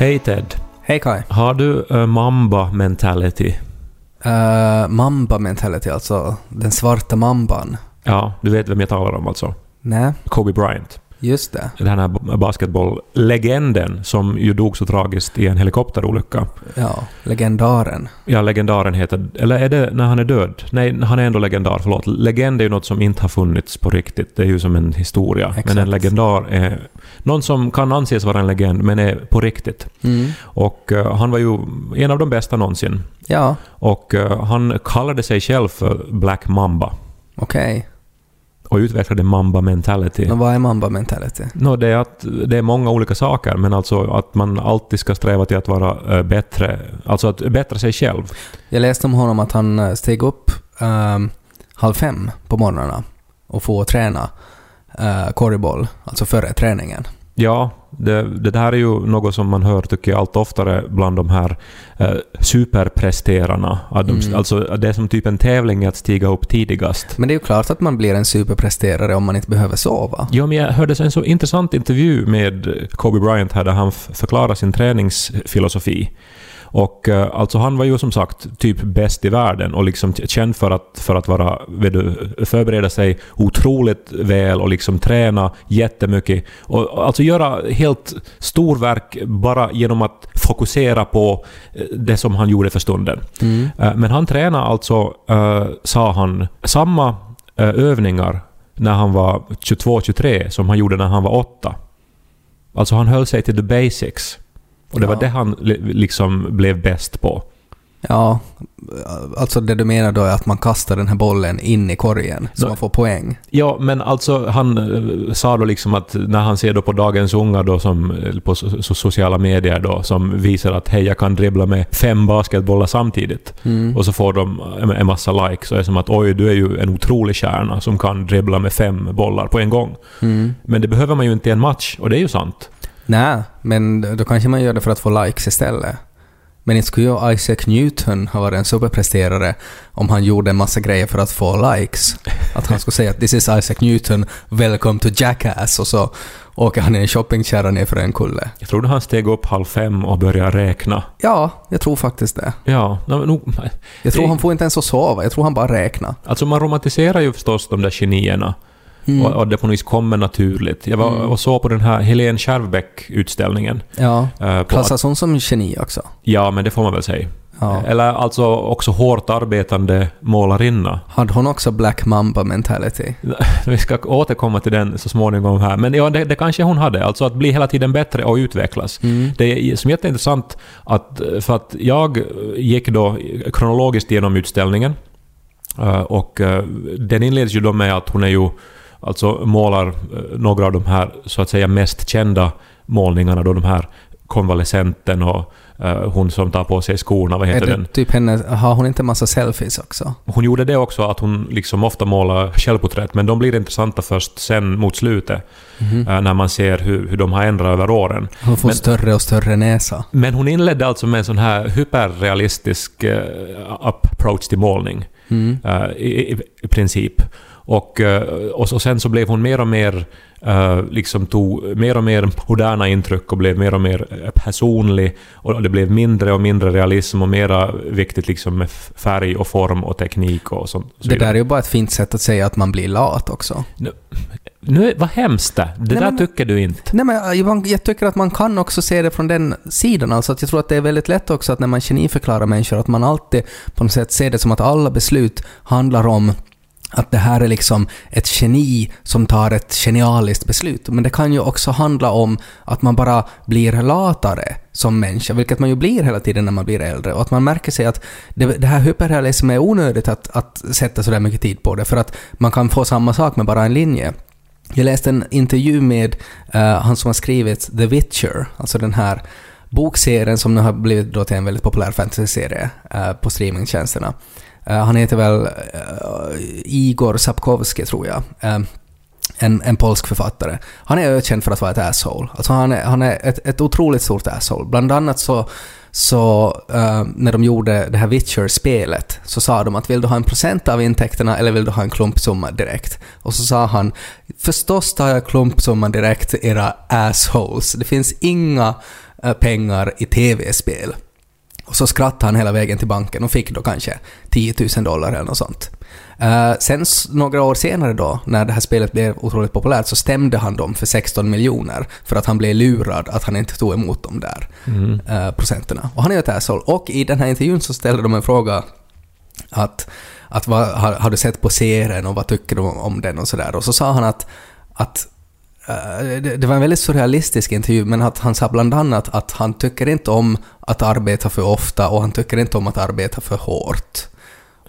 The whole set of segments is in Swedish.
Hej Ted. Hej Kai. Har du uh, mamba mentality? Uh, mamba mentality, alltså den svarta mamban. Ja, du vet vem jag talar om alltså. Nej, Kobe Bryant. Just det. Den här basketbolllegenden som ju dog så tragiskt i en helikopterolycka. Ja, legendaren. Ja, legendaren heter... Eller är det när han är död? Nej, han är ändå legendar, förlåt. Legend är ju något som inte har funnits på riktigt. Det är ju som en historia. Exakt. Men en legendar är någon som kan anses vara en legend, men är på riktigt. Mm. Och eh, han var ju en av de bästa någonsin. Ja, Och eh, han kallade sig själv för Black Mamba. okej. Och utvecklade Mamba mentality. Men vad är mamba mentality? No, det, är att, det är många olika saker, men alltså att man alltid ska sträva till att vara eh, bättre, alltså att bättra sig själv. Jag läste om honom att han eh, steg upp um, halv fem på morgnarna och får träna uh, korgboll, alltså före träningen. Ja, det, det där är ju något som man hör, tycker jag, allt oftare bland de här eh, superpresterarna. Att de, Mm. Alltså, det är som typ en tävling att stiga upp tidigast. Men det är ju klart att man blir en superpresterare om man inte behöver sova. Ja, men jag hörde en så intressant intervju med Kobe Bryant här där han förklarar sin träningsfilosofi. Och eh, alltså han var ju som sagt typ bäst i världen och liksom känd för att, för att vara, du, förbereda sig otroligt väl och liksom träna jättemycket. Och alltså göra helt storverk bara genom att fokusera på eh, det som han gjorde för stunden. Mm. Eh, Men han tränade alltså, sa han, samma övningar när han var 22-23 som han gjorde när han var 8. Alltså han höll sig till the basics. Och det var Ja. det han li- liksom blev bäst på. Ja, alltså det du menar då är att man kastar den här bollen in i korgen så Nå- man får poäng. Ja, men alltså han eh, sa då liksom att när han ser då på dagens unga då som eh, på so- so- sociala medier då som visar att hej jag kan dribbla med fem basketbollar samtidigt. Mm. Och så får de en- massa likes och är som att oj du är ju en otrolig kärna som kan dribbla med fem bollar på en gång. Mm. Men det behöver man ju inte i en match och det är ju sant. Nej, men då kanske man gör det för att få likes istället. Men inte skulle ju Isaac Newton ha varit en superpresterare om han gjorde en massa grejer för att få likes. Att han skulle säga att “This is Isaac Newton, welcome to Jackass” och så åker han i en shoppingkärra ner för en kulle. Jag trodde han steg upp halv fem och började räkna. Ja, jag tror faktiskt det. Ja, no, Jag tror han får inte ens att sova, jag tror han bara räknar. alltså man romantiserar ju förstås de där genierna. Mm. Och, och det på något vis kommer naturligt. Jag var Mm. och såg på den här Helene Kärvbäck-utställningen. Ja, eh, på klassas hon som geni också? Ja, men det får man väl säga. Ja. Eller alltså också hårt arbetande målarinna. Hade hon också Black Mamba mentality? Vi ska återkomma till den så småningom här. Men ja, det, det kanske hon hade. Alltså att bli hela tiden bättre och utvecklas. Mm. Det är som jätteintressant att, för att jag gick då kronologiskt genom utställningen. Eh, Och eh, den inleds ju då med att hon är ju, alltså målar eh, några av de här så att säga mest kända målningarna då de här konvalescenten och eh, hon som tar på sig skorna, vad heter det den? typ henne, har hon inte massa selfies också? Hon gjorde det också, att hon liksom ofta målar självporträtt, men de blir intressanta först sen mot slutet, Mhm. eh, när man ser hur, hur de har ändrat över åren. Hon får Men- större och större näsa. Men hon inledde alltså med en sån här hyperrealistisk approach till målning, Mm. i, i, i princip. Och, eh, och, sen så blev hon mer och mer, eh, liksom tog mer och mer moderna intryck och blev mer och mer eh, personlig. Och det blev mindre och mindre realism och mera viktigt liksom med färg och form och teknik och sånt. så Det där är ju bara ett fint sätt att säga att man blir lat också. Nu, är- vad hemskt det. Det Nej, där men- tycker du inte. Nej men jag, jag tycker att man kan också se det från den sidan. Alltså att jag tror att det är väldigt lätt också att när man geniförklarar människor att man alltid på något sätt ser det som att alla beslut handlar om att det här är liksom ett geni som tar ett genialiskt beslut. Men det kan ju också handla om att man bara blir latare som människa, vilket man ju blir hela tiden när man blir äldre. Och att man märker sig att det, det här hyperrealismen är onödigt att, att sätta sådär mycket tid på det, för att man kan få samma sak med bara en linje. Jag läste en intervju med uh, han som har skrivit The Witcher, alltså den här bokserien som nu har blivit då till en väldigt populär fantasyserie uh, på streamingtjänsterna. Eh, han heter väl uh, Igor Sapkowski, tror jag. Ehm, en, en polsk författare. Han är ökänd för att vara ett asshole. Alltså han är, han är ett, ett otroligt stort asshole. Bland annat så så uh, när de gjorde det här Witcher-spelet så sa de att vill du ha en procent av intäkterna eller vill du ha en klumpsumma direkt? Och så sa han förstås tar jag klumpsumman direkt era assholes. Det finns inga uh, pengar i tv-spel. Och så skrattade han hela vägen till banken och fick då kanske 10 000 dollar eller något sånt. Uh, sen några år senare då, när det här spelet blev otroligt populärt, så stämde han dem för 16 miljoner för att han blev lurad att han inte tog emot de där mm. uh, procenterna. Och han är ju ett asshole. Och i den här intervjun så ställde de en fråga att, att vad, har, har, du sett på serien och vad tycker du om den och sådär. Och så sa han att, att Eh, det, det var en väldigt surrealistisk intervju, men att han sa bland annat att han tycker inte om att arbeta för ofta och han tycker inte om att arbeta för hårt.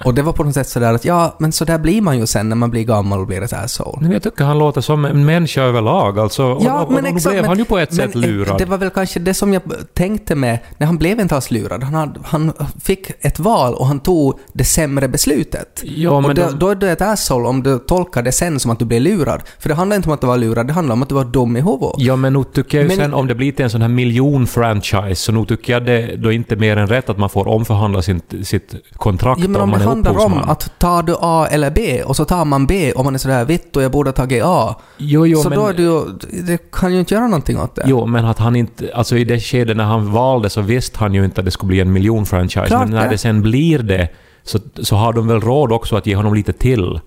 Och det var på något sätt sådär att ja, men så där blir man ju sen när man blir gammal och blir ett asshole. Men jag tycker han låter som en människa överlag. Alltså, ja, och, men och, exakt, blev han ju på ett men, sätt lurad. Det var väl kanske det som jag tänkte med, när han blev inte alls lurad. Han, hade, han fick ett val och han tog det sämre beslutet. Ja, och men då, de- då är du ett asshole om du tolkar det sen som att du blev lurad. För det handlar inte om att du var lurad, det handlar om att du var dum i huvudet. Ja, men nog tycker jag Men- sen om det blir till en sån här miljon-franchise, så nog tycker jag det då inte mer än rätt att man får omförhandla sin, sitt kontrakt Ja, om man det är handlar om att tar du A eller B och så tar man B och man är sådär vitt och jag borde ha tagit A. Jo, jo, så men, då är du ju, det kan ju inte göra någonting åt det. Jo, men att han inte... Alltså i det skedet när han valde så visste han ju inte att det skulle bli en miljon-franchise. Men när det. det sen blir det så, så har de väl råd också att ge honom lite till.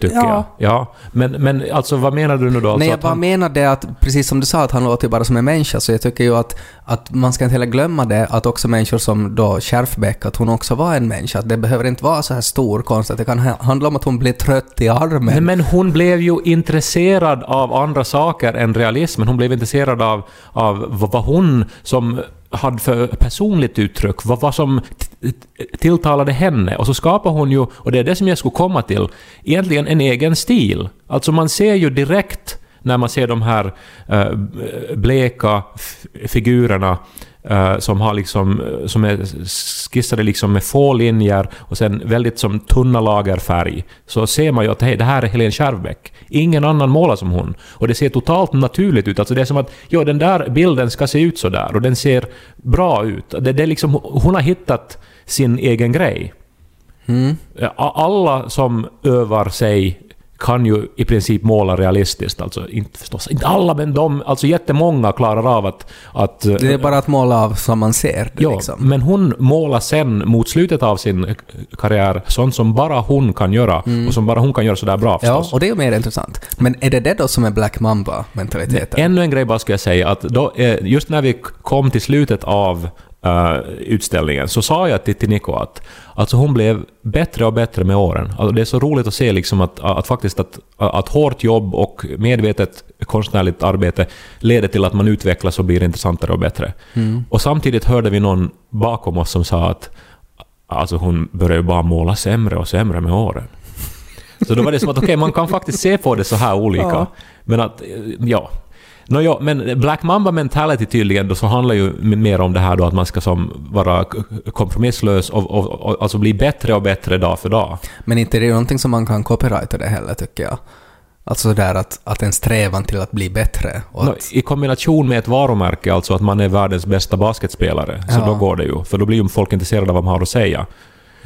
Tycker Ja. jag. Ja. Men, men alltså vad menar du nu då? Nej, jag bara han, menar det att, precis som du sa, att han låter ju bara som en människa, så jag tycker ju att, att man ska inte heller glömma det, att också människor som då Skärfbäck, att hon också var en människa. Att det behöver inte vara så här stor konst, att det kan ha- handla om att hon blir trött i armen. Nej, men hon blev ju intresserad av andra saker än realismen. Hon blev intresserad av, av vad hon som hade för personligt uttryck, vad, vad som tilltalade henne. Och så skapar hon ju, och det är det som jag skulle komma till, egentligen en egen stil. Alltså man ser ju direkt när man ser de här eh, bleka figurerna eh, som, har liksom, eh, som är skissade liksom med få linjer och sen väldigt som tunna lager färg, så ser man ju att hej, det här är Helene Kärvbäck. Ingen annan målar som hon. Och det ser totalt naturligt ut. Alltså det är som att ja, den där bilden ska se ut så där och den ser bra ut. Det, det är liksom, hon har hittat sin egen grej. Mm. Alla som övar sig kan ju i princip måla realistiskt. Alltså inte förstås, inte alla, men de, alltså jättemånga klarar av att... att Det är bara att måla av som man ser det Ja, liksom. men hon målar sen mot slutet av sin karriär sånt som bara hon kan göra och som bara hon kan göra sådär bra Mm. Ja, förstås. och det är ju mer intressant. Men är det det då som är Black Mamba-mentaliteten? Ännu en grej bara ska jag säga att då, eh, just när vi kom till slutet av eh, utställningen så sa jag till, till Nico att alltså hon blev bättre och bättre med åren. Alltså det är så roligt att se liksom att, att faktiskt att, att hårt jobb och medvetet konstnärligt arbete leder till att man utvecklas och blir intressantare och bättre. Och samtidigt hörde vi någon bakom oss som sa att alltså hon börjar ju bara måla sämre och sämre med åren. Så då var det som att okej, man kan faktiskt se på det så här olika. Ja. Men att, ja. Nå, ja, men Black Mamba mentality tydligen då så handlar ju mer om det här då att man ska som vara kompromisslös och, och, och alltså bli bättre och bättre dag för dag. Men inte det är någonting som man kan copyrighta det heller, tycker jag. Alltså där att, att en strävan till att bli bättre. Nå, att, I kombination med ett varumärke, alltså att man är världens bästa basketspelare, så Ja. då går det ju. För då blir ju folk intresserade av vad man har att säga.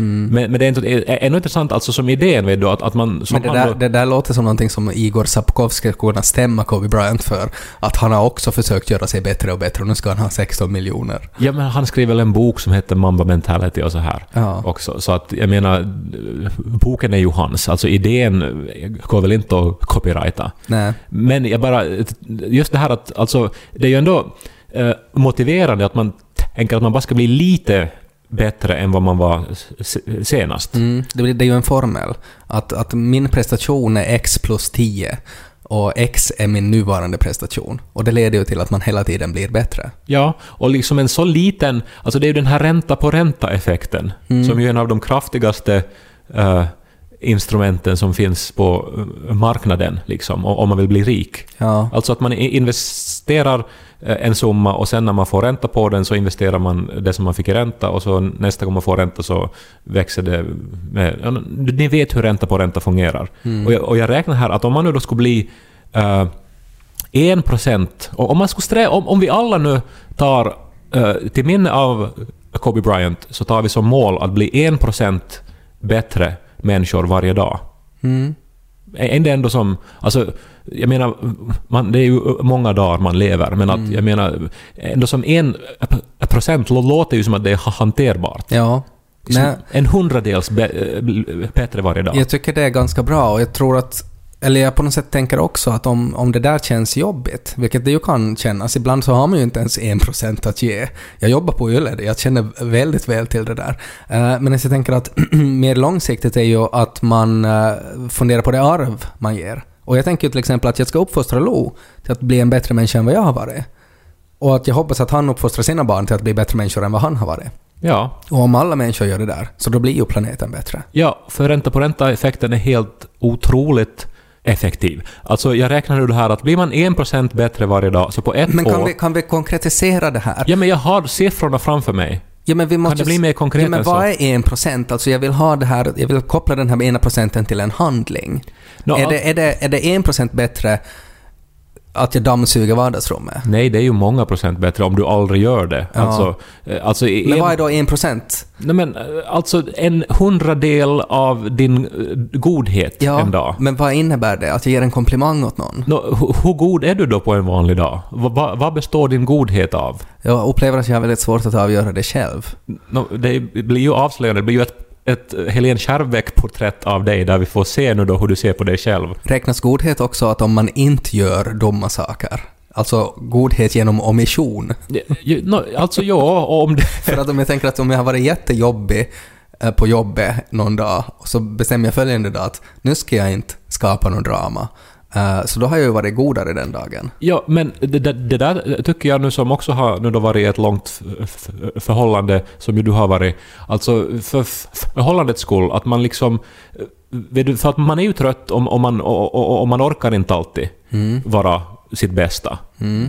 Mm. Men, men det är inte, ändå intressant alltså som idén, vet du, att, att man... Men det där, då- det där låter som någonting som Igor Sapkowski skulle kunna stämma Kobe Bryant för. Att han har också försökt göra sig bättre och bättre och nu ska han ha 16 miljoner. Ja, men han skriver väl en bok som heter Mamba Mentality och så här. Ja. Också. Så att jag menar, boken är ju hans. Alltså idén går väl inte att copyrighta. Nej. Men jag bara... Just det här att... Alltså, det är ju ändå eh, motiverande att man tänker att man bara ska bli lite bättre än vad man var senast. Mm, det, det är ju en formel. Att, att min prestation är x plus 10 och x är min nuvarande prestation. Och det leder ju till att man hela tiden blir bättre. Ja, och liksom en så liten... Alltså det är ju den här ränta på ränta-effekten som ju är en av de kraftigaste eh, instrumenten som finns på eh, marknaden, liksom, om man vill bli rik. Ja. Alltså att man investerar eh, en summa och sen när man får ränta på den så investerar man det som man fick i ränta och så nästa gång man får ränta så växer det med... Ni vet hur ränta på ränta fungerar. Och, jag, och jag räknar här att om man nu då skulle bli eh, 1 procent, om man skulle strä, om, om vi alla nu tar eh, till minne av Kobe Bryant så tar vi som mål att bli 1 procent bättre människor varje dag. Mm. Är det ändå som... Alltså, jag menar, man, det är ju många dagar man lever, men att jag menar, ändå som en procent låter ju som att det är hanterbart. Ja. Liksom En hundradels be, bättre varje dag. jag tycker det är ganska bra och jag tror att eller jag på något sätt tänker också att om, om det där känns jobbigt, vilket det ju kan kännas, ibland så har man ju inte ens en procent att ge. Jag jobbar på Yle, jag känner väldigt väl till det där. Eh, Men jag tänker att mer långsiktigt är ju att man eh, funderar på det arv man ger. Och jag tänker ju till exempel att jag ska uppfostra Lo till att bli en bättre människa än vad jag har varit. Och att jag hoppas att han uppfostrar sina barn till att bli bättre människor än vad han har varit. Ja, Och om alla människor gör det där, så då blir ju planeten bättre. Ja, för ränta på ränta-effekten är helt otroligt effektiv. Alltså jag räknar nu det här att blir man 1% bättre varje dag, så på ett Men kan år... vi, kan vi konkretisera det här? Ja, men jag har siffrorna framför mig. Ja, men vi måste det bli mer konkret ja, men vad är en procent? Alltså jag vill ha det här, jag vill koppla den här ena procenten till en handling. Nå, är, det, är, det, är det en procent bättre att jag dammsuger vardagsrummet? Nej, det är ju många procent bättre om du aldrig gör det. Ja. Alltså, eh, alltså Men en, vad är då en procent? Nej, men eh, alltså en hundradel av din eh, godhet en dag. men vad innebär det? Att jag ger en komplimang åt någon? Nå, hu- hur god är du då på en vanlig dag? Vad, vad, består din godhet av? Jag upplever att jag har väldigt svårt att avgöra det själv. Nå, det blir ju avslöjande. Det blir ju ett, ett Helene Kärrbeck-porträtt av dig där vi får se nu då hur du ser på dig själv. Räknas godhet också att om man inte gör dumma saker? Alltså godhet genom omission? Alltså ja, om det... För att om jag tänker att om jag har varit jättejobbig eh, på jobbet någon dag och så bestämmer jag följande dag att nu ska jag inte skapa någon drama. Eh, Så då har jag ju varit godare den dagen. Ja, men det, det, det där tycker jag nu som också har nu då varit ett långt förhållande som ju du har varit. Alltså för förhållandets skull, att man liksom... vet du, För att man är ju trött om, om, man, och man orkar inte alltid vara sitt bästa.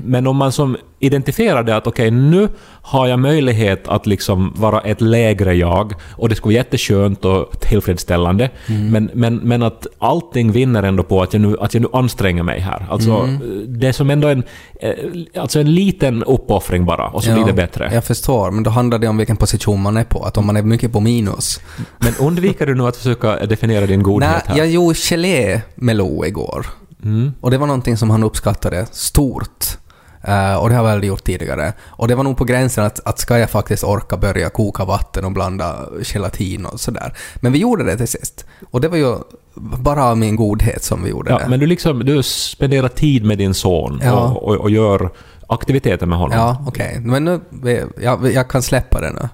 Men om man som identifierar det att okej, nu har jag möjlighet att liksom vara ett lägre jag och det skulle vara jätteskönt och tillfredsställande. Men, men, men att allting vinner ändå på att jag nu, att jag nu anstränger mig här. Alltså, det är som ändå en, eh, alltså en liten uppoffring bara och så blir det bättre. Jag förstår, men då handlar det om vilken position man är på. Att om man är mycket på minus. Men undviker du nu att försöka definiera din godhet Nej, här? jag gjorde gelé med Lo igår. Mm. Och det var någonting som han uppskattade stort. Eh, och det har jag väl gjort tidigare. Och det var nog på gränsen att, att ska jag faktiskt orka börja koka vatten och blanda gelatin och sådär. Men vi gjorde det till sist. Och det var ju bara av min godhet som vi gjorde Ja, det. men du, liksom, du spenderar tid med din son Ja. och, och, och gör aktiviteter med honom. Ja, okej. Men nu, jag, jag kan släppa det nu.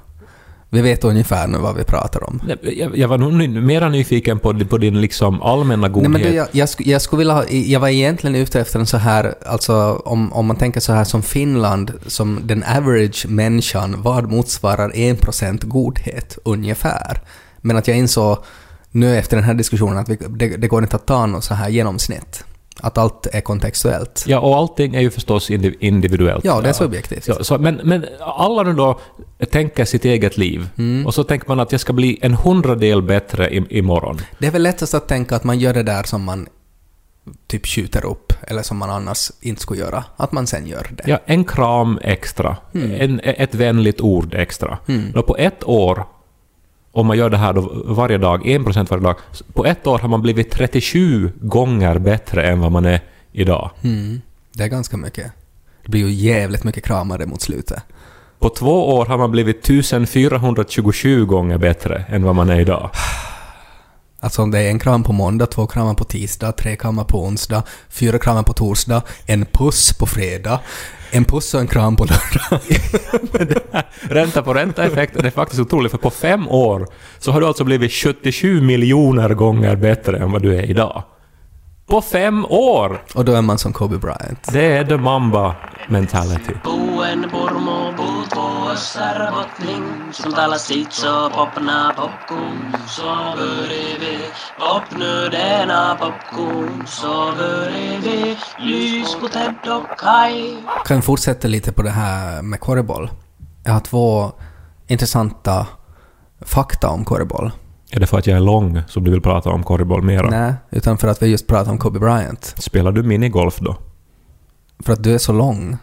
Vi vet ungefär nu vad vi pratar om. Nej, Jag, jag var nog ny, mera nyfiken på, på din liksom allmänna Nej, godhet. men du, jag, jag, sk- jag skulle vilja ha, jag var egentligen ute efter en så här, alltså om, om man tänker så här som Finland, som den average människan, vad motsvarar 1% godhet ungefär? Men att jag insåg nu efter den här diskussionen att vi, det, det går inte att ta något så här genomsnitt. Att allt är kontextuellt. Ja, och allting är ju förstås indi- individuellt. Ja, det är subjektivt. Så, så, men, men alla nu då tänker sitt eget liv Mm. och så tänker man att jag ska bli en hundradel bättre i, imorgon. Det är väl lättast att tänka att man gör det där som man typ skjuter upp, eller som man annars inte skulle göra. Att man sen gör det. Ja, en kram extra. Mm. En, ett vänligt ord extra. Då på ett år, om man gör det här då varje dag, 1% varje dag, på ett år har man blivit 37 gånger bättre än vad man är idag. Mm, det är ganska mycket. Det blir ju jävligt mycket kramare mot slutet. På två år har man blivit 1427 gånger bättre än vad man är idag. Alltså om det är en kram på måndag, två kramar på tisdag, tre kramar på onsdag, fyra kramar på torsdag, en puss på fredag, en puss och en kram på lördag. Ränta på ränta-effekten är faktiskt otrolig, för på fem år så har du alltså blivit 77 miljoner gånger bättre än vad du är idag. På fem år! Och då är man som Kobe Bryant. Det är the mamba mentality. Vuossar botling Som tala sitso popna popkun Så börjar vi popnödena popkun Så börjar vi lys på Ted och Kai Kan vi fortsätta lite på det här med korreboll? Jag har två intressanta fakta om korreboll. Är det för att jag är lång som du vill prata om korriboll mera? Nej, utan för att vi just pratade om Kobe Bryant. Spelar du minigolf då? För att du är så lång.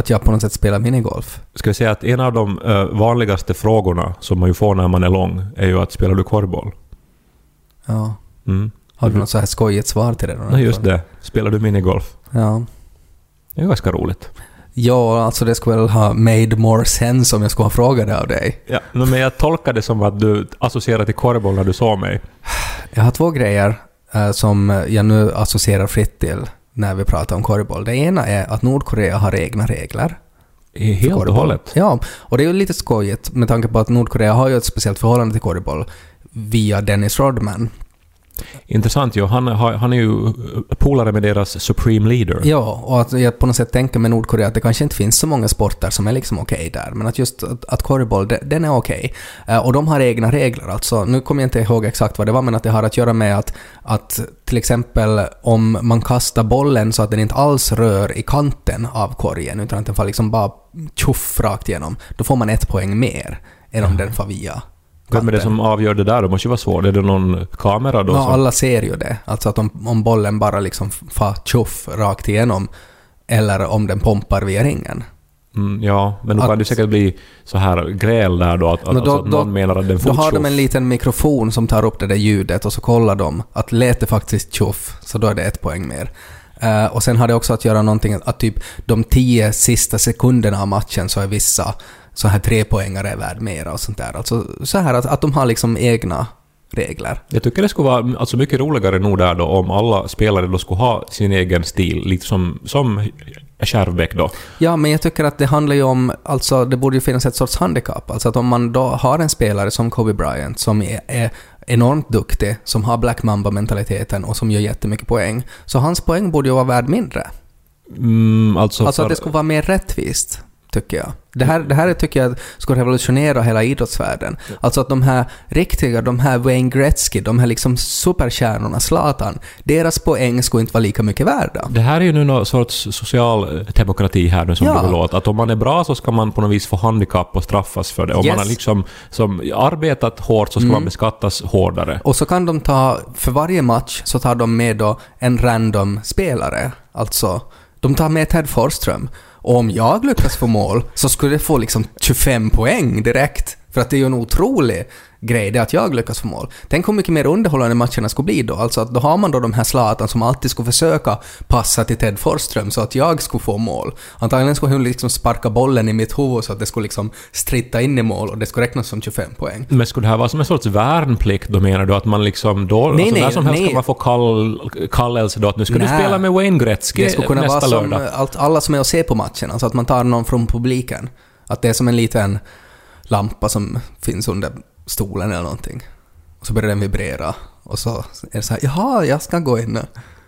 Att jag på något sätt spelar minigolf. Ska vi säga att en av de eh, vanligaste frågorna som man ju får när man är lång är ju att spelar du korvboll? Ja. Mm. Har du något så här skojigt svar till det? då? Nej, just det. Spelar du minigolf? Ja. Det är ganska roligt. Ja, alltså det skulle väl ha made more sense om jag skulle ha frågat det av dig. Ja, men jag tolkar det som att du associerar till korvboll när du såg mig. Jag har två grejer eh, som jag nu associerar fritt till när vi pratar om korreboll. Det ena är att Nordkorea har egna regler. Helt och hållet. Ja, och det är ju lite skojigt med tanke på att Nordkorea har ju ett speciellt förhållande till korreboll via Dennis Rodman. Intressant ju. Han, har- han är ju polare med deras Supreme Leader. Ja, och att jag på något sätt tänker med Nordkorea att det kanske inte finns så många sporter som är liksom okej där, men att just att, att korreboll, den är okej. Eh, och de har egna regler, alltså. Nu kommer jag inte ihåg exakt vad det var, men att det har att göra med att, att till exempel om man kastar bollen så att den inte alls rör i kanten av korgen, utan att den får liksom bara tjoff rakt igenom, då får man ett poäng mer än om den får via Vem är det som avgör det där? Det måste ju vara svårt. Är det någon kamera då? Ja, som- alla ser ju det. Alltså att om, om bollen bara liksom far tjoff rakt igenom, eller om den pompar via ringen. Mm, ja, men då kan det säkert bli så här gräl där då, att, då- alltså, att då- någon menar att den Då får har de tjoff. en liten mikrofon som tar upp det där ljudet och så kollar de att lät det faktiskt tjoff, så då är det ett poäng mer. Eh, och sen har det också att göra någonting att typ de tio sista sekunderna av matchen så är vissa så här trepoängare värd mera och sånt där. Alltså så här att, att de har liksom egna regler. Jag tycker det skulle vara alltså, mycket roligare nog där då om alla spelare då skulle ha sin egen stil, lite som, som Kärvbäck då. Ja, men jag tycker att det handlar ju om, alltså det borde ju finnas ett sorts handikapp. Alltså att om man då har en spelare som Kobe Bryant som är, är enormt duktig, som har Black Mamba-mentaliteten och som gör jättemycket poäng, så hans poäng borde ju vara värd mindre. Mm, alltså, Alltså att för- det skulle vara mer rättvist, tycker jag. Det här, det här tycker jag skulle revolutionera hela idrottsvärlden. Alltså att de här riktiga, de här Wayne Gretzky, de här liksom superstjärnorna, Zlatan, deras poäng skulle inte vara lika mycket värda. Det här är ju nu någon sorts social demokrati här nu som Ja. vill låta. Att om man är bra så ska man på något vis få handikapp och straffas för det. Om Yes. man har liksom som arbetat hårt så ska Mm. man beskattas hårdare. Och så kan de ta, för varje match så tar de med då en random spelare. Alltså, de tar med Ted Forsström. Och om jag lyckas få mål så skulle jag få liksom 25 poäng direkt. För att det är ju en otrolig grej det att jag lyckas få mål. Tänk hur mycket mer underhållande matcherna skulle bli då. Alltså att då har man då de här Zlatan som alltid skulle försöka passa till Ted Forsström så att jag skulle få mål. Antagligen skulle hon liksom sparka bollen i mitt huvud så att det skulle liksom stritta in i mål och det skulle räknas som 25 poäng. Men skulle det här vara som en sorts värnplikt då menar du? Att man liksom då... Nej, alltså nej, när som helst nej. ska man få kall, kallelse då att nu ska du Nej. spela med Wayne Gretzky Det skulle kunna nästa vara som lördag. allt, alla som är och ser på matchen, alltså att man tar någon från publiken. Att det är som en liten lampa som finns under stolen eller någonting. Och så börjar den vibrera. Och så är det så här, jaha, jag ska gå in.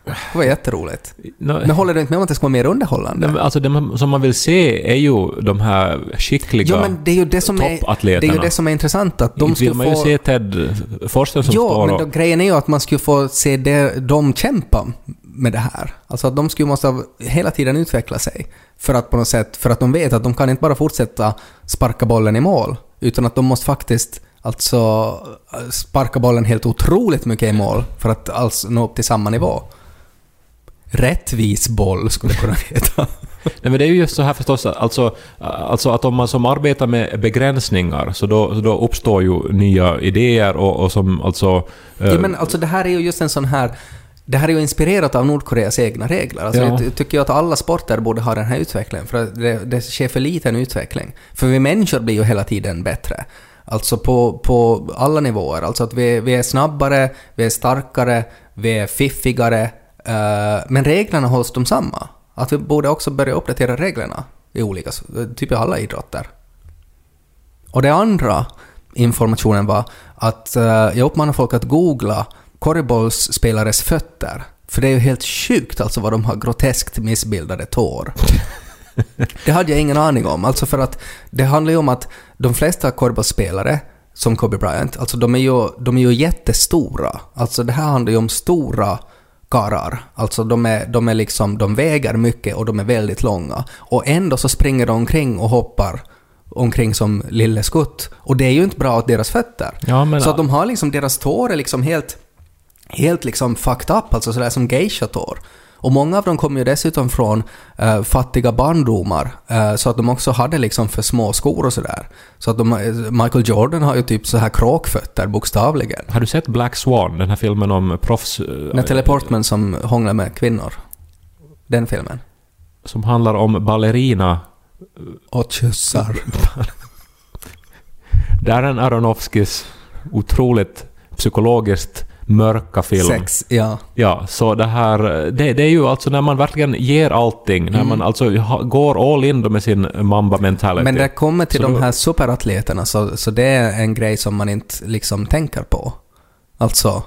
Det var jätteroligt. Nå- Men håller du inte med om att det ska vara mer underhållande? Nej, men Alltså det man, som man vill se är ju de här skickliga Jo, men det är ju det som är, det toppatleterna. är, ju det som är intressant, att de vill man ju få... se Ted Forsten som Jo, står men och... då, grejen är ju att man skulle få se det, de kämpa med det här. Alltså att de skulle måste hela tiden utveckla sig. För att på något sätt, för att de vet att de kan inte bara fortsätta sparka bollen i mål, utan att de måste faktiskt alltså sparka bollen helt otroligt mycket i mål för att alls nå upp till samma nivå. Rättvis boll skulle det kunna heta. Nej men det är ju just så här förstås, alltså, alltså att om man som arbetar med begränsningar så då, så då uppstår ju nya idéer och, och som alltså... eh, Ja, men alltså det här är ju just en sån här... Det här är ju inspirerat av Nordkoreas egna regler. Alltså Ja. Jag ty- tycker ju att alla sporter borde ha den här utvecklingen, för det, det sker för liten utveckling. För vi människor blir ju hela tiden bättre. Alltså på, på alla nivåer. Alltså att vi, vi är snabbare, vi är starkare, vi är fiffigare. Uh, men reglerna hålls de samma. Att vi borde också börja uppdatera reglerna i olika, typ i alla idrotter. Och det andra informationen var att uh, jag uppmanar folk att googla korgbollsspelares fötter. För det är ju helt sjukt alltså vad de har groteskt missbildade tår. Det hade jag ingen aning om. Alltså för att det handlar ju om att de flesta korgbollsspelare, som Kobe Bryant, alltså de är ju, de är ju jättestora. Alltså det här handlar ju om stora karlar. Alltså de är, de är liksom, de väger mycket och de är väldigt långa. Och ändå så springer de omkring och hoppar omkring som lille skutt. Och det är ju inte bra åt deras fötter. Ja, men- så att de har liksom, deras tår är liksom helt, helt liksom fucked up, alltså sådär som geisha-tår. Och många av dem kommer ju dessutom från eh, fattiga barndomar, eh, så att de också hade liksom för små skor och sådär. Så att de, eh, Michael Jordan har ju typ så här kråkfötter, bokstavligen. Har du sett Black Swan, den här filmen om proffs... eh, Natalie Portman som hånglar med kvinnor. Den filmen. Som handlar om ballerina Och kyssar. Darren Aronofskys otroligt psykologiskt mörka film. Sex, ja. Ja, så det här, det, det är ju alltså när man verkligen ger allting, Mm. när man alltså går all in med sin mamba mentality. Men det kommer till Så de då- här superatleterna så, så det är en grej som man inte liksom tänker på. Alltså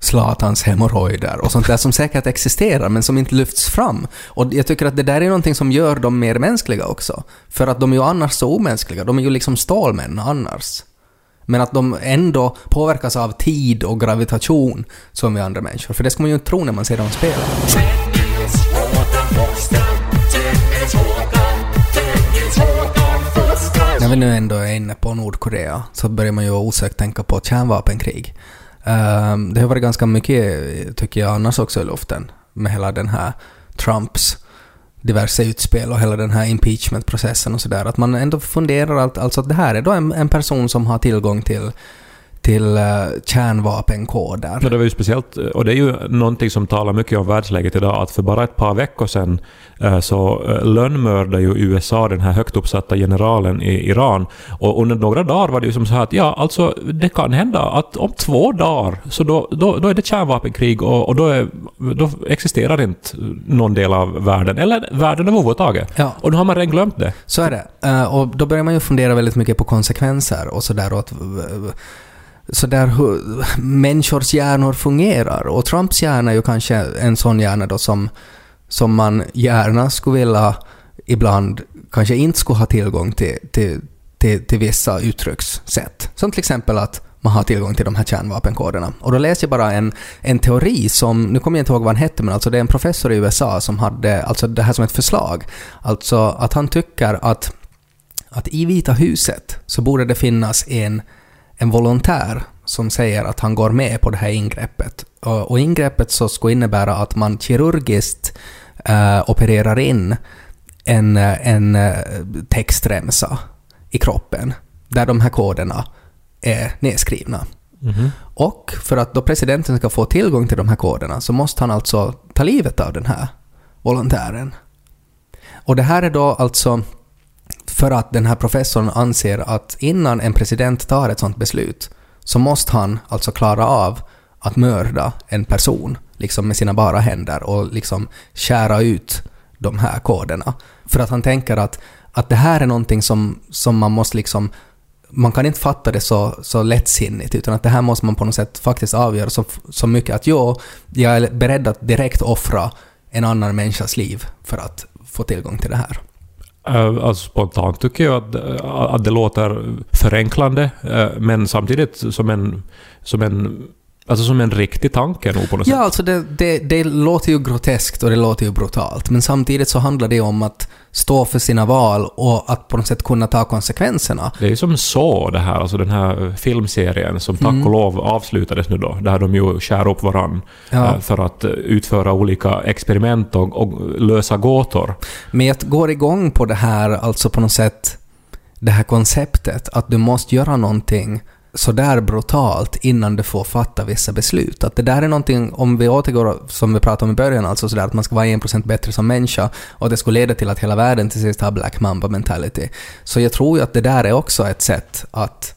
Zlatans hemorrojder och sånt där som säkert existerar men som inte lyfts fram. Och jag tycker att det där är någonting som gör dem mer mänskliga också. För att de är ju annars så omänskliga. De är ju liksom stålmän annars. Men att de ändå påverkas av tid och gravitation som vi andra människor. För det ska man ju inte tro när man ser dem spela. När vi nu ändå är inne på Nordkorea så börjar man ju osökt tänka på kärnvapenkrig. Ehm, det har varit ganska mycket, tycker jag, annars också i luften med hela den här Trumps diverse utspel och hela den här impeachment-processen och sådär. Att man ändå funderar allt, alltså att det här är då en, en person som har tillgång till, till uh, kärnvapenkoder. Ja, det var ju speciellt, och det är ju någonting som talar mycket om världsläget idag, att för bara ett par veckor sedan eh, så eh, lönnmördade ju USA den här högt uppsatta generalen i Iran. Och under några dagar var det ju som så här att ja, alltså det kan hända att om två dagar så då, då, då är det kärnvapenkrig och, och då, är, då existerar inte någon del av världen, eller världen överhuvudtaget. Ja. Och då har man redan glömt det. Så är det. Eh, och då börjar man ju fundera väldigt mycket på konsekvenser och sådär så där hur människors hjärnor fungerar. Och Trumps hjärna är ju kanske en sån hjärna då som, som man gärna skulle vilja ibland kanske inte skulle ha tillgång till, till, till, till vissa uttryckssätt. Som till exempel att man har tillgång till de här kärnvapenkoderna. Och då läser jag bara en, en teori som, nu kommer jag inte ihåg vad han hette, men alltså det är en professor i USA som hade alltså det här som ett förslag. Alltså att han tycker att, att i Vita huset så borde det finnas en, en volontär som säger att han går med på det här ingreppet. Och, ingreppet så skulle innebära att man kirurgiskt eh, opererar in en, en eh, textremsa i kroppen där de här koderna är nedskrivna. Och för att då presidenten ska få tillgång till de här koderna så måste han alltså ta livet av den här volontären. Och det här är då alltså för att den här professorn anser att innan en president tar ett sånt beslut så måste han alltså klara av att mörda en person liksom med sina bara händer och liksom skära ut de här koderna. För att han tänker att, att det här är någonting som, som man måste liksom man kan inte fatta det så, så lättsinnigt, utan att det här måste man på något sätt faktiskt avgöra så, så mycket att jo, jag är beredd att direkt offra en annan människas liv för att få tillgång till det här. Eh, alltså spontant tycker jag att, eh, att det låter förenklande, eh, men samtidigt som en, som en, alltså som en riktig tanke nog på något Ja, sätt. alltså det, det, det låter ju groteskt och det låter ju brutalt, men samtidigt så handlar det om att stå för sina val och att på något sätt kunna ta konsekvenserna. Det är ju som så det här, alltså den här filmserien som tack Mm. och lov avslutades nu då, där de ju skär upp varann Ja. eh, för att eh, utföra olika experiment och, och lösa gåtor. Men jag går igång på det här, alltså på något sätt, det här konceptet att du måste göra någonting sådär brutalt innan du får fatta vissa beslut. Att det där är någonting, om vi återgår som vi pratade om i början, alltså sådär att man ska vara 1% bättre som människa och det skulle leda till att hela världen till sist har Black Mamba mentality. Så jag tror ju att det där är också ett sätt att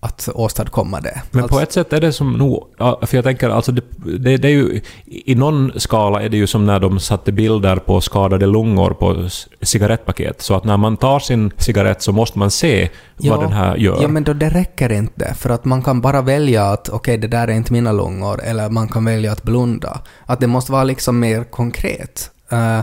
att åstadkomma det. Men alltså, på ett sätt är det som nog... ja, För jag tänker, alltså det, det, det är ju... I någon skala är det ju som när de satte bilder på skadade lungor på cigarettpaket. Så att när man tar sin cigarett så måste man se vad den här gör. Ja, men då det räcker inte. För att man kan bara välja att okej, det där är inte mina lungor, eller man kan välja att blunda. Att det måste vara liksom mer konkret. Uh,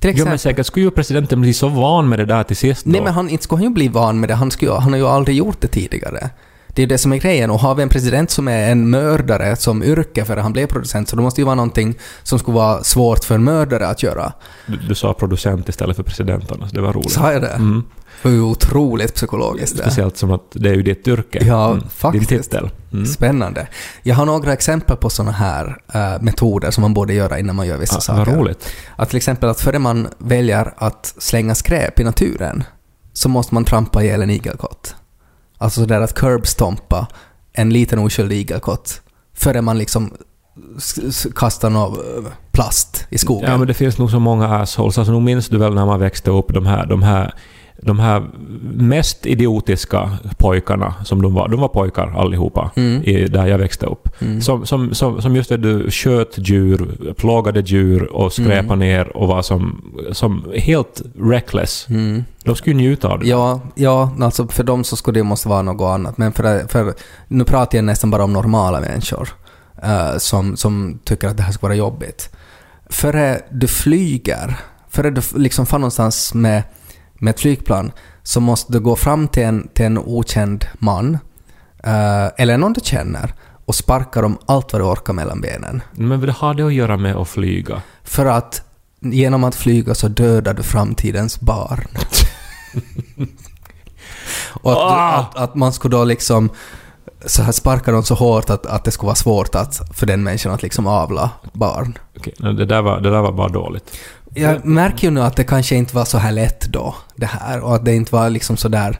till Jo, men säkert skulle ju presidenten bli så van med det där till sist då. Nej, men han, inte skulle han ju bli van med det. Han, skulle, han har ju aldrig gjort det tidigare. Det är det som är grejen. Och har vi en president som är en mördare som yrke för att han blev producent, så då måste det ju vara någonting som skulle vara svårt för en mördare att göra. Du, du sa producent istället för president annars. Det var roligt. Sa jag det? Mm. Det var ju otroligt psykologiskt det. Speciellt som att det är ju ditt yrke. Ja, Mm. faktiskt. Din titel. Mm. Spännande. Jag har några exempel på sådana här eh, metoder som man borde göra innan man gör vissa Ah, saker. vad roligt. Att till exempel att före man väljer att slänga skräp i naturen så måste man trampa ihjäl en igelkott. Alltså sådär att curbstompa en liten oskyldig igelkott före man liksom kastar någon eh, plast i skogen. Ja, men det finns nog så många assholes. Alltså, nog minns du väl när man växte upp de här, de här, de här mest idiotiska pojkarna som de var. De var pojkar allihopa Mm. i, där jag växte upp. Mm. Som, som, som, som just det, du sköt djur, plågade djur och skräpade Mm. ner och var som, som helt reckless. Mm. De skulle njuta av det. Ja, ja, alltså för dem så skulle det måste vara något annat. Men för, för nu pratar jag nästan bara om normala människor eh, som, som tycker att det här ska vara jobbigt. Före du flyger, före du liksom far någonstans med, med ett flygplan, så måste du gå fram till en, till en okänd man, eh, eller någon du känner, och sparka dem allt vad du orkar mellan benen. Men vad har det att göra med att flyga? För att genom att flyga så dödar du framtidens barn. och att, Ah! att, att man skulle då liksom så här sparka dem så hårt att, att det skulle vara svårt att, för den människan att liksom avla barn. Okej, det, där var, det där var bara dåligt. Jag märker ju nu att det kanske inte var så här lätt då, det här, och att det inte var liksom så där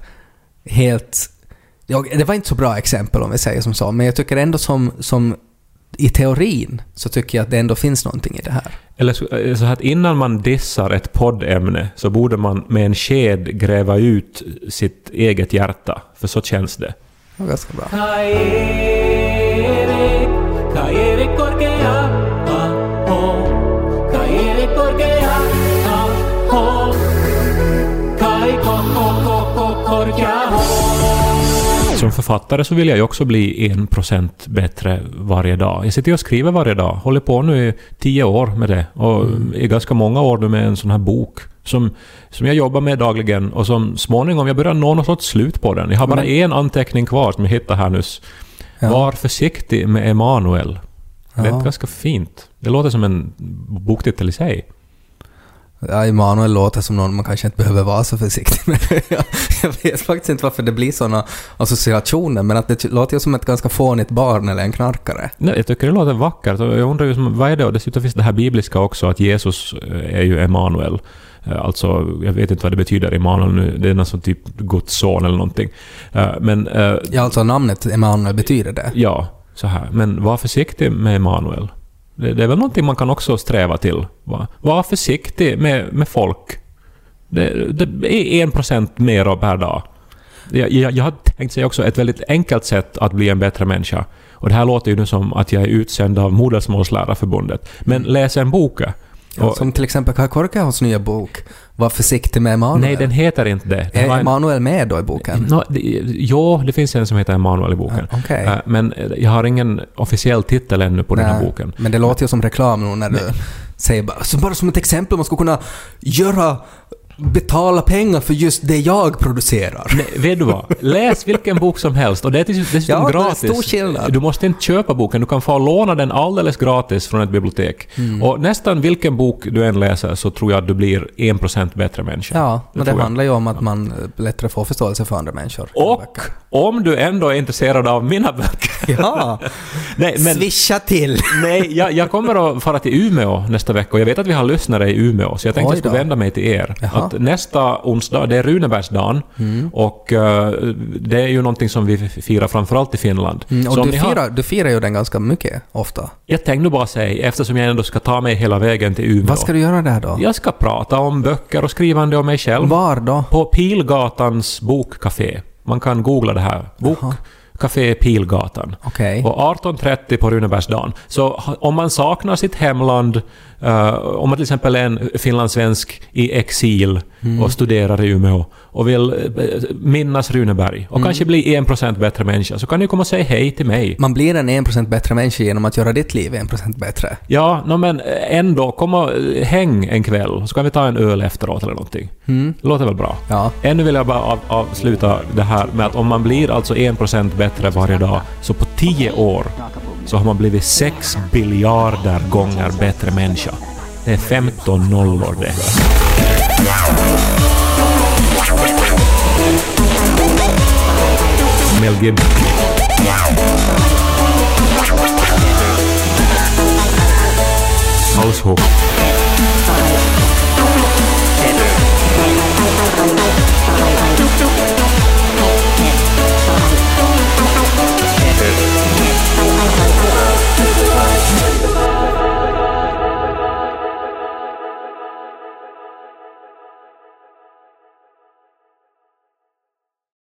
helt... Ja, det var inte så bra exempel om vi säger som så, men jag tycker ändå som, som i teorin så tycker jag att det ändå finns någonting i det här. Eller så, eh, så att innan man dissar ett poddämne så borde man med en sked gräva ut sitt eget hjärta. För så känns det. Det var ganska bra. Som författare så vill jag ju också bli en procent bättre varje dag. Jag sitter ju och skriver varje dag. Håller på nu i tio år med det. Och i ganska många år nu med en sån här bok. Som, som jag jobbar med dagligen och som småningom, jag börjar nå något sorts slut på den. Jag har bara Men- en anteckning kvar som jag hittade här nyss. Ja. Var försiktig med Emanuel. Det Ja. är ganska fint. Det låter som en boktitel i sig. Ja, Emanuel låter som någon man kanske inte behöver vara så försiktig med. jag, jag vet faktiskt inte varför det blir såna associationer, men att det låter ju som ett ganska fånigt barn eller en knarkare. Nej, jag tycker det låter vackert. Jag undrar ju, som- vad är det? Och dessutom finns det här bibliska också, att Jesus eh, är ju Emanuel. Eh, Alltså, jag vet inte vad det betyder, Emanuel nu. Det är någon sån typ Guds son eller någonting. Eh, Men Ja, alltså namnet Emanuel betyder det. ja, så här. Men var försiktig med Emanuel. Det, det är väl någonting man kan också sträva till. Va? Var försiktig med, med folk. Det, det är en procent mer per dag. Jag, jag, jag har tänkt säga också ett väldigt enkelt sätt att bli en bättre människa. Och det här låter ju nu som att jag är utsänd av Modersmålslärarförbundet. Men läs en bok. Och, Som till exempel Kai Korkeahows nya bok Var försiktig med Emanuel. nej, den heter inte det. det Är var en- Emanuel med då i boken? Nå, det, jo, det finns en som heter Emanuel i boken. Ja, okej. Eh, Men eh, jag har ingen officiell titel ännu på den här boken. Men det låter ju som reklam nu när du säger bara, så bara som ett exempel, man skulle kunna göra, betala pengar för just det jag producerar. Nej, vet du vad? Läs vilken bok som helst och det är dess- dessutom Ja, det är gratis. stor skillnad. Du måste inte köpa boken, du kan få låna den alldeles gratis från ett bibliotek. Mm. Och nästan vilken bok du än läser så tror jag att du blir en procent bättre människa. Ja, men det jag. handlar ju om att man eh, lättare får förståelse för andra människor. Och om du ändå är intresserad av mina böcker. Ja, Nej, men, swisha till! nej jag, jag kommer att fara till Umeå nästa vecka och jag vet att vi har lyssnare i Umeå så jag tänkte Oj jag skulle vända mig till er. Jaha. Mm. Att nästa onsdag, det är Runebergsdagen och eh, det är ju någonting som vi firar framförallt i Finland. Mm, och du ni har- firar, du firar ju den ganska mycket, ofta. Jag tänkte bara säga, eftersom jag ändå ska ta mig hela vägen till Umeå. Vad ska du göra där då? Jag ska prata om böcker och skrivande om mig själv. Var då? På Pilgatans bokcafé. Man kan googla det här. Jaha. Café Pilgatan. Okej. Och 18.30 på Runebergsdagen. Så om man saknar sitt hemland, eh, om man till exempel är en finlandssvensk i exil Mm. och studerar i Umeå och vill eh, minnas Runeberg och Mm. kanske bli 1% bättre människa, så kan ni komma och säga hej till mig. Man blir en 1% bättre människa genom att göra ditt liv 1% bättre. Ja, no, men ändå, kom och eh, häng en kväll, så kan vi ta en öl efteråt eller någonting. Mm. Låter väl bra? Ja. Ännu vill jag bara av, avsluta det här med att om man blir alltså 1% bättre varje dag, så på 10 år så har man blivit 6 biljarder gånger bättre människa. Det är 15 nollor det. Mel Gibson. Household.